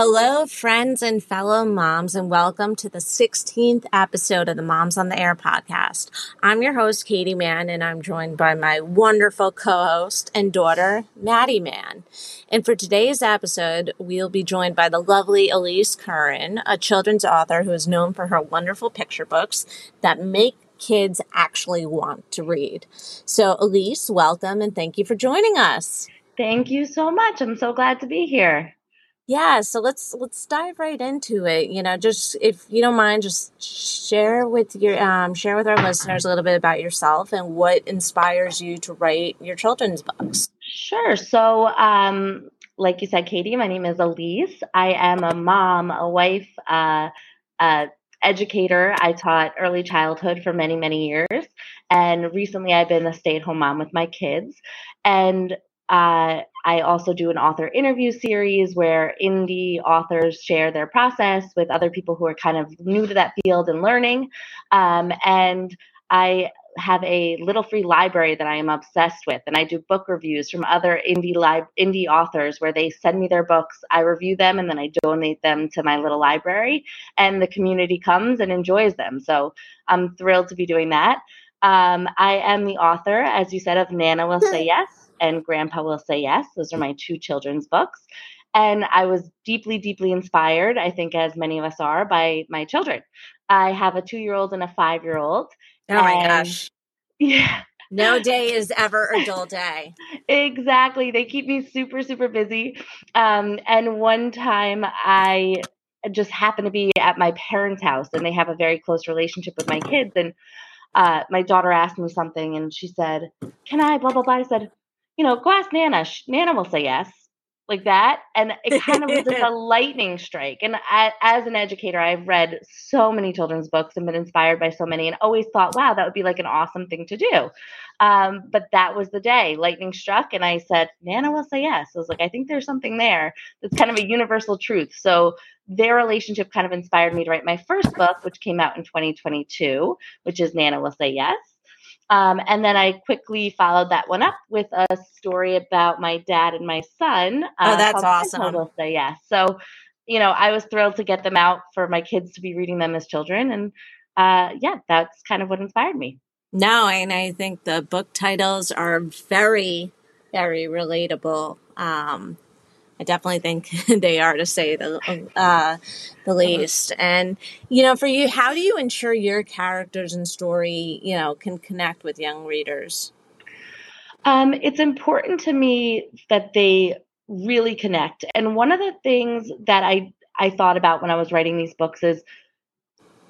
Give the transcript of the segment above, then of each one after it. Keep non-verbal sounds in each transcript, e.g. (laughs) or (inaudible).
Hello, friends and fellow moms, and welcome to the 16th episode of the Moms on the Air podcast. I'm your host, Katie Mahon, and I'm joined by my wonderful co host and daughter, Maddie Mahon. And for today's episode, we'll be joined by the lovely Alise Curran, a children's author who is known for her wonderful picture books that make kids actually want to read. So, Alise, welcome and thank you for joining us. Thank you so much. I'm so glad to be here. Yeah, so let's let's dive right into it. You know, just if you don't mind, just share with your um, share with our listeners a little bit about yourself and what inspires you to write your children's books. Sure. So, um, like you said, Katie, my name is Alise. I am a mom, a wife, uh, a educator. I taught early childhood for many many years, and recently I've been a stay at home mom with my kids. And uh, I also do an author interview series where indie authors share their process with other people who are kind of new to that field and learning. Um, and I have a little free library that I am obsessed with, and I do book reviews from other indie li- indie authors where they send me their books, I review them, and then I donate them to my little library, and the community comes and enjoys them. So I'm thrilled to be doing that. Um, I am the author, as you said, of Nana Will Say Yes and Grandpa Will Say Yes. Those are my two children's books. And I was deeply, deeply inspired, I think, as many of us are, by my children. I have a two year old and a five year old. Oh my gosh. (laughs) Yeah. No day is ever a dull day. exactly. They keep me super, super busy. Um, and one time I just happened to be at my parents' house and they have a very close relationship with my kids. And uh, my daughter asked me something and she said, Can I? Blah, blah, blah. I said, you know, go ask Nana. Nana will say yes, like that. And it kind of was like a (laughs) lightning strike. And I, as an educator, I've read so many children's books and been inspired by so many, and always thought, wow, that would be like an awesome thing to do. Um, but that was the day lightning struck, and I said, Nana will say yes. I was like, I think there's something there that's kind of a universal truth. So their relationship kind of inspired me to write my first book, which came out in 2022, which is Nana will say yes. Um, and then I quickly followed that one up with a story about my dad and my son. Uh, oh, that's awesome. Will say yes. So, you know, I was thrilled to get them out for my kids to be reading them as children. And uh, yeah, that's kind of what inspired me. No, and I think the book titles are very, very relatable. Um, I definitely think (laughs) they are to say the uh, the least. And you know, for you, how do you ensure your characters and story, you know, can connect with young readers? Um, it's important to me that they really connect. And one of the things that I I thought about when I was writing these books is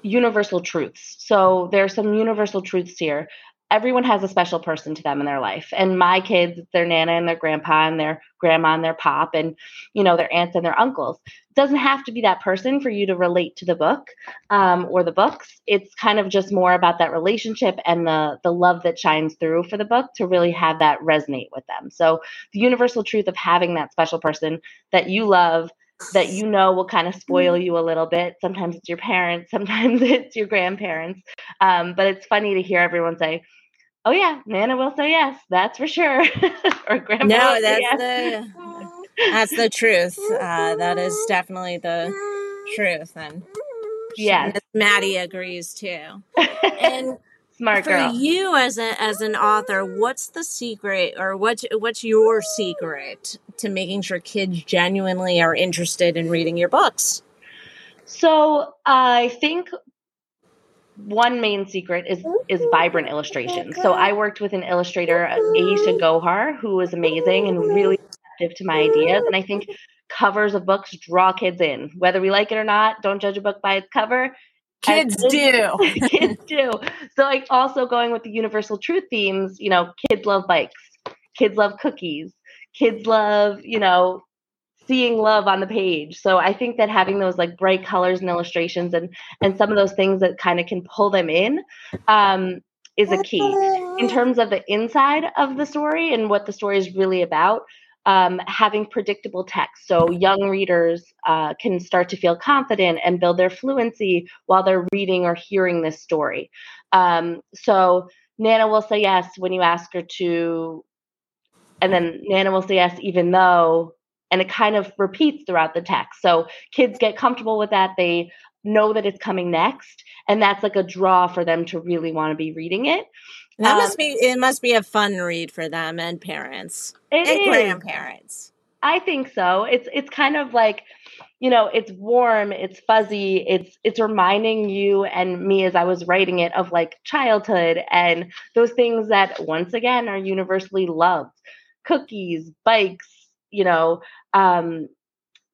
universal truths. So there are some universal truths here everyone has a special person to them in their life. And my kids, their nana and their grandpa and their grandma and their pop and, you know, their aunts and their uncles. It doesn't have to be that person for you to relate to the book um, or the books. It's kind of just more about that relationship and the the love that shines through for the book to really have that resonate with them. So the universal truth of having that special person that you love that you know will kind of spoil you a little bit. Sometimes it's your parents, sometimes (laughs) it's your grandparents. Um, but it's funny to hear everyone say, oh yeah, Nana will say yes, that's for sure. (laughs) or grandma. No, that's yes. the (laughs) that's the truth. Uh, that is definitely the truth, and yes, Maddie agrees too. And (laughs) smart for girl. you as a as an author, what's the secret, or what's what's your secret to making sure kids genuinely are interested in reading your books? So I think one main secret is is mm-hmm. vibrant illustration. Oh so I worked with an illustrator, uh, mm-hmm. Aisha Gohar, who was amazing and really receptive to my ideas. And I think mm-hmm. covers of books draw kids in, whether we like it or not. Don't judge a book by its cover. Kids do. (laughs) kids do. So like also going with the universal truth themes, you know, kids love bikes, kids love cookies, kids love, you know, seeing love on the page. So I think that having those like bright colors and illustrations and and some of those things that kind of can pull them in um, is a key. In terms of the inside of the story and what the story is really about, um, having predictable text. So young readers uh, can start to feel confident and build their fluency while they're reading or hearing this story. Um, so Nana will say yes when you ask her to, and then Nana will say yes even though and it kind of repeats throughout the text. So kids get comfortable with that. They know that it's coming next, and that's like a draw for them to really want to be reading it. That um, must be it. Must be a fun read for them and parents and is. grandparents. I think so. It's it's kind of like you know it's warm it's fuzzy it's it's reminding you and me as i was writing it of like childhood and those things that once again are universally loved cookies bikes you know um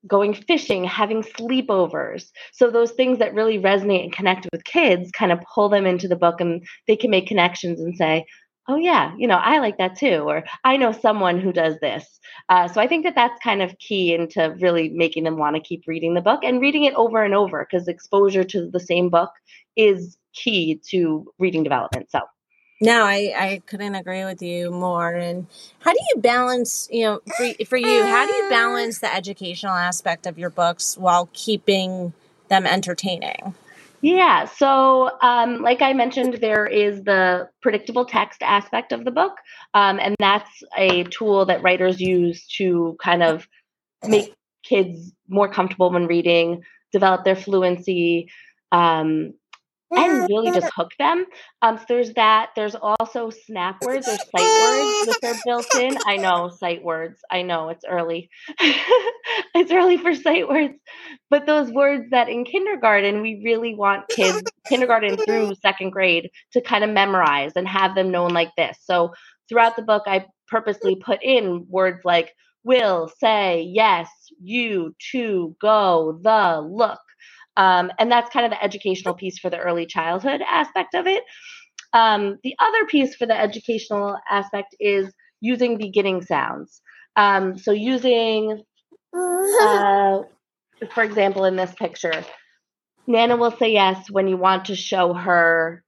going fishing having sleepovers. So those things that really resonate and connect with kids kind of pull them into the book and they can make connections and say oh yeah you know i like that too or i know someone who does this. Uh, so i think that that's kind of key into really making them want to keep reading the book and reading it over and over because exposure to the same book is key to reading development so no, I, I couldn't agree with you more. And how do you balance, you know, for, for you, how do you balance the educational aspect of your books while keeping them entertaining? Yeah. So, um, like I mentioned, there is the predictable text aspect of the book. Um, and that's a tool that writers use to kind of make kids more comfortable when reading, develop their fluency, um, and really just hook them. Um, so there's that. There's also snap words or sight words which are built in. (laughs) I know sight words. I know it's early. (laughs) it's early for sight words, but those words that in kindergarten we really want kids, kindergarten through (laughs) second grade, to kind of memorize and have them known like this. So throughout the book, I purposely put in words like will, say, yes, you, to, go, the, look um, and that's kind of the educational piece for the early childhood aspect of it. Um, the other piece for the educational aspect is using beginning sounds. Um, so using, uh, for example, in this picture, Nana will say yes when you want to show her.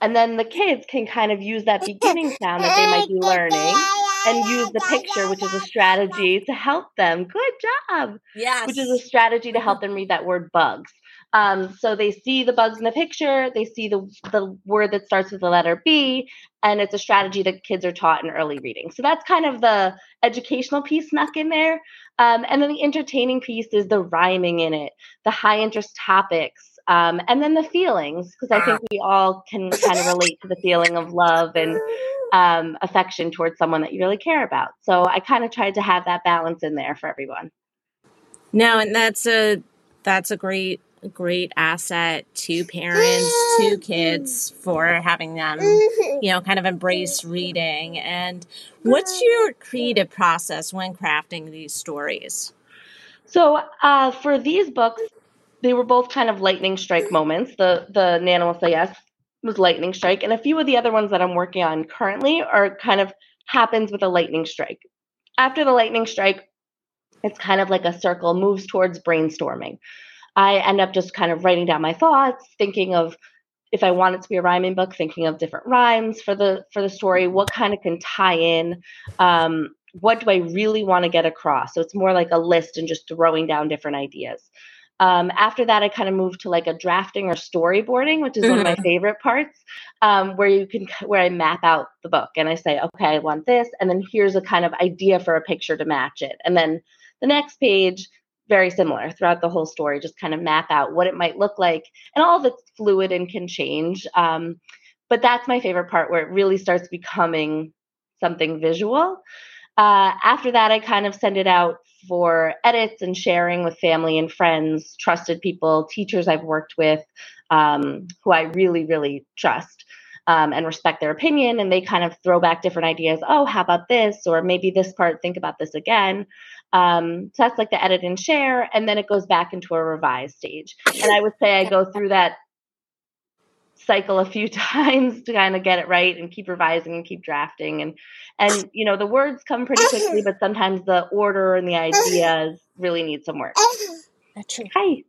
And then the kids can kind of use that beginning sound that they might be learning and use the picture, which is a strategy to help them. Good job. Yes. Which is a strategy to help them read that word bugs. Um, so they see the bugs in the picture, they see the the word that starts with the letter B, and it's a strategy that kids are taught in early reading. So that's kind of the educational piece snuck in there. Um, and then the entertaining piece is the rhyming in it, the high interest topics, um, and then the feelings, because I think we all can kind of relate to the feeling of love and um, affection towards someone that you really care about. So I kind of tried to have that balance in there for everyone. No, and that's a that's a great great asset to parents to (gasps) kids for having them you know kind of embrace reading. And what's your creative process when crafting these stories? So uh, for these books they were both kind of lightning strike moments. The the say yes was lightning strike and a few of the other ones that i'm working on currently are kind of happens with a lightning strike. After the lightning strike it's kind of like a circle moves towards brainstorming. I end up just kind of writing down my thoughts thinking of if i want it to be a rhyming book thinking of different rhymes for the for the story what kind of can tie in um, what do i really want to get across? So it's more like a list and just throwing down different ideas um, after that, I kind of moved to like a drafting or storyboarding, which is mm-hmm. one of my mm-hmm. favorite parts, um, where you can where I map out the book and I say, okay, I want this, and then here's a kind of idea for a picture to match it, and then the next page, very similar throughout the whole story, just kind of map out what it might look like, and all of it's fluid and can change. Um, but that's my favorite part, where it really starts becoming something visual. Uh, after that, I kind of send it out for edits and sharing with family and friends, trusted people, teachers I've worked with um, who I really, really trust. Um, and respect their opinion, and they kind of throw back different ideas. Oh, how about this? Or maybe this part, think about this again. Um, so that's like the edit and share, and then it goes back into a revised stage. And I would say I go through that cycle a few (laughs) times to kind of get it right and keep revising and keep drafting and and you know the words come pretty quickly but sometimes the order and the ideas really need some work. That's true. Hi.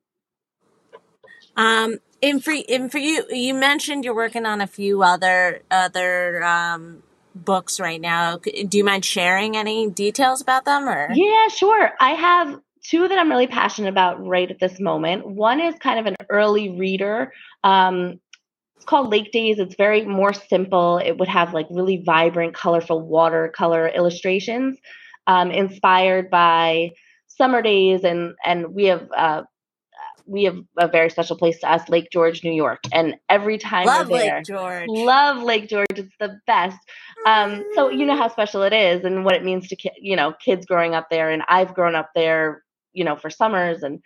Um and for and for you you mentioned you're working on a few other other um books right now. Do you mind sharing any details about them or? Yeah sure. I have two that i'm really passionate about right at this moment. One is kind of an early reader um, it's called Lake Days. It's very more simple. It would have like really vibrant, colorful watercolor illustrations. um, inspired by summer days, and and we have uh, we have a very special place to us, Lake George, New York. And every time love we're there, Lake George, love Lake George. It's the best. Um, so you know how special it is, and what it means to ki- you know kids growing up there. And I've grown up there, you know, for summers, and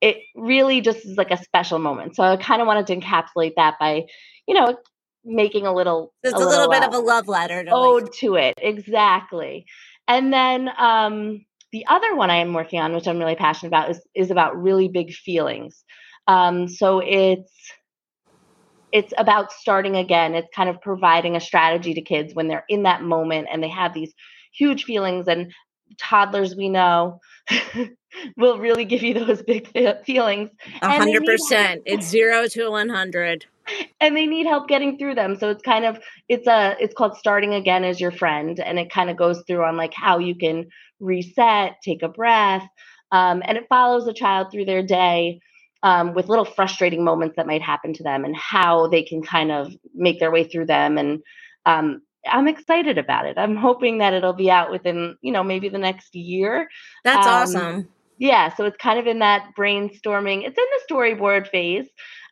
it really just is like a special moment. So I kind of wanted to encapsulate that by, you know, making a little, it's a, a little, little, bit uh, of a love letter to ode like- to it, exactly. And then um, the other one I am working on, which I'm really passionate about, is is about really big feelings. Um, so it's it's about starting again. It's kind of providing a strategy to kids when they're in that moment and they have these huge feelings. And toddlers, we know, (laughs) will really give you those big feelings. A hundred percent. It's zero to one hundred. (laughs) And they need help getting through them. So it's kind of it's a it's called starting again as your friend, and it kind of goes through on like how you can reset, take a breath, um, and it follows a child through their day. Um, with little frustrating moments that might happen to them and how they can kind of make their way through them and um, I'm excited about it. I'm hoping that it'll be out within, you know, maybe the next year. That's um, awesome. Yeah, so it's kind of in that brainstorming. It's in the storyboard phase.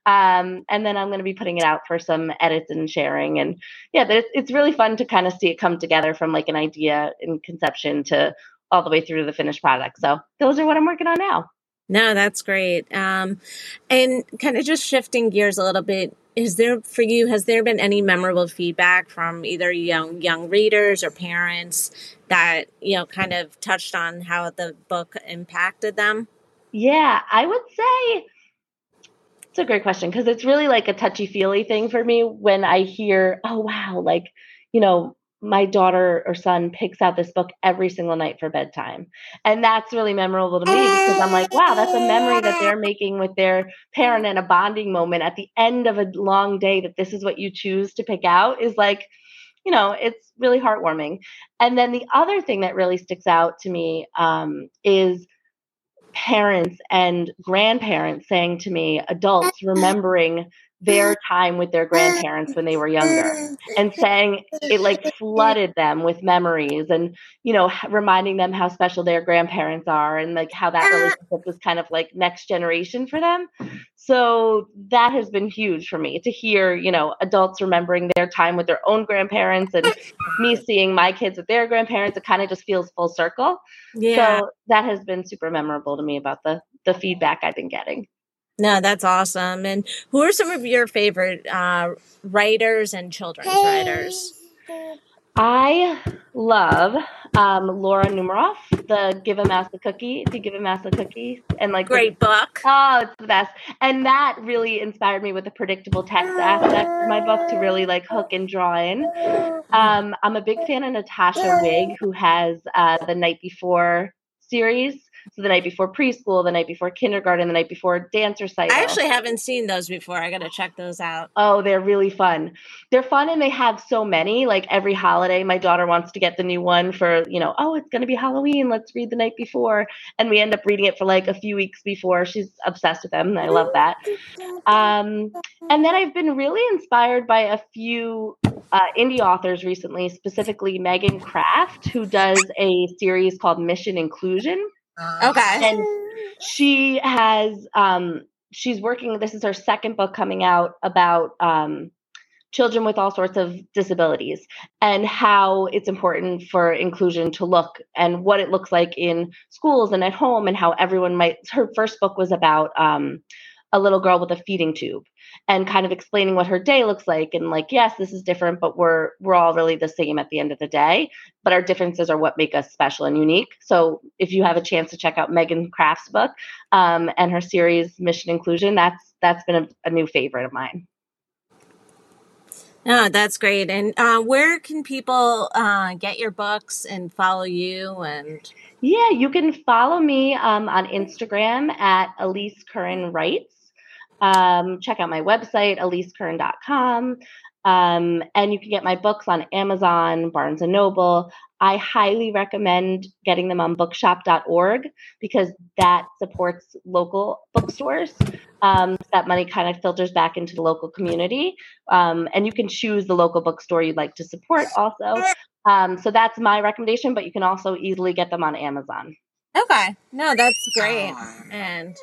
Um, and then I'm going to be putting it out for some edits and sharing. And yeah, it's, it's really fun to kind of see it come together from like an idea and conception to all the way through to the finished product. So those are what I'm working on now. No, that's great. Um, and kind of just shifting gears a little bit, is there for you has there been any memorable feedback from either young young readers or parents that you know kind of touched on how the book impacted them? Yeah i would say it's a great question because it's really like a touchy feely thing for me when i hear oh wow like you know my daughter or son picks out this book every single night for bedtime. And that's really memorable to me because I'm like, wow, that's a memory that they're making with their parent and a bonding moment at the end of a long day that this is what you choose to pick out is like, you know, it's really heartwarming. And then the other thing that really sticks out to me um, is parents and grandparents saying to me, adults remembering their time with their grandparents when they were younger and saying it like flooded them with memories and you know reminding them how special their grandparents are and like how that relationship was kind of like next generation for them. So that has been huge for me to hear you know adults remembering their time with their own grandparents and me seeing my kids with their grandparents it kind of just feels full circle. Yeah. so that has been super memorable to me about the the feedback i've been getting no, that's awesome. And who are some of your favorite uh, writers and children's writers? I love um, Laura Numeroff, the Give a Mouse a Cookie, to Give a Mouse a Cookie, and like great the, book. Oh, it's the best, and that really inspired me with the predictable text aspect of my book to really like hook and draw in. Um, I'm a big fan of Natasha Wing, who has uh, the Night Before series so the night before preschool, the night before kindergarten, the night before dance recital. I actually haven't seen those before. I got to check those out. Oh, they're really fun. They're fun and they have so many. Like every holiday, my daughter wants to get the new one for, you know, oh, it's going to be Halloween. Let's read the night before. And we end up reading it for like a few weeks before. She's obsessed with them. I love that. Um, and then I've been really inspired by a few uh, indie authors recently, specifically Megan Kraft, who does a series called Mission Inclusion. Okay. And she has um she's working this is her second book coming out about um children with all sorts of disabilities and how it's important for inclusion to look and what it looks like in schools and at home and how everyone might her first book was about um a little girl with a feeding tube and kind of explaining what her day looks like and like yes this is different but we're we're all really the same at the end of the day but our differences are what make us special and unique so if you have a chance to check out megan kraft's book um, and her series mission inclusion that's that's been a, a new favorite of mine Oh, that's great. And uh, where can people uh, get your books and follow you? And yeah, you can follow me um, on Instagram at Alise Curran Writes. Um, check out my website, alisecurran.com. Um, and you can get my books on Amazon, Barnes and Noble. I highly recommend getting them on bookshop.org because that supports local bookstores. Um, that money kind of filters back into the local community. Um, and you can choose the local bookstore you'd like to support also. Um, so that's my recommendation, but you can also easily get them on Amazon. Okay. No, that's great. And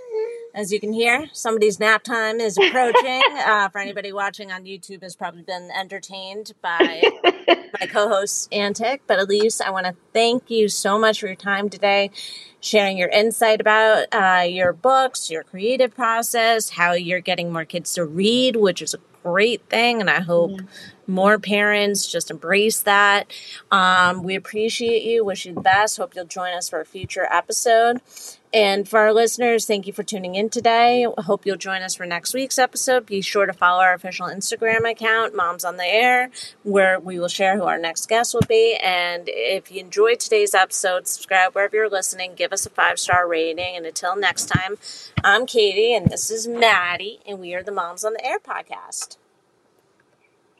as you can hear, somebody's nap time is approaching. (laughs) uh, for anybody watching on YouTube, has probably been entertained by (laughs) my co-host's antic. But Alise, I want to thank you so much for your time today, sharing your insight about uh, your books, your creative process, how you're getting more kids to read, which is a great thing, and I hope. Mm-hmm more parents just embrace that um, we appreciate you wish you the best hope you'll join us for a future episode and for our listeners, thank you for tuning in today. Hope you'll join us for next week's episode. Be sure to follow our official Instagram account, Moms on the Air, where we will share who our next guest will be. And if you enjoyed today's episode, subscribe wherever you're listening, give us a five star rating. And until next time, I'm Katie, and this is Maddie, and we are the Moms on the Air podcast.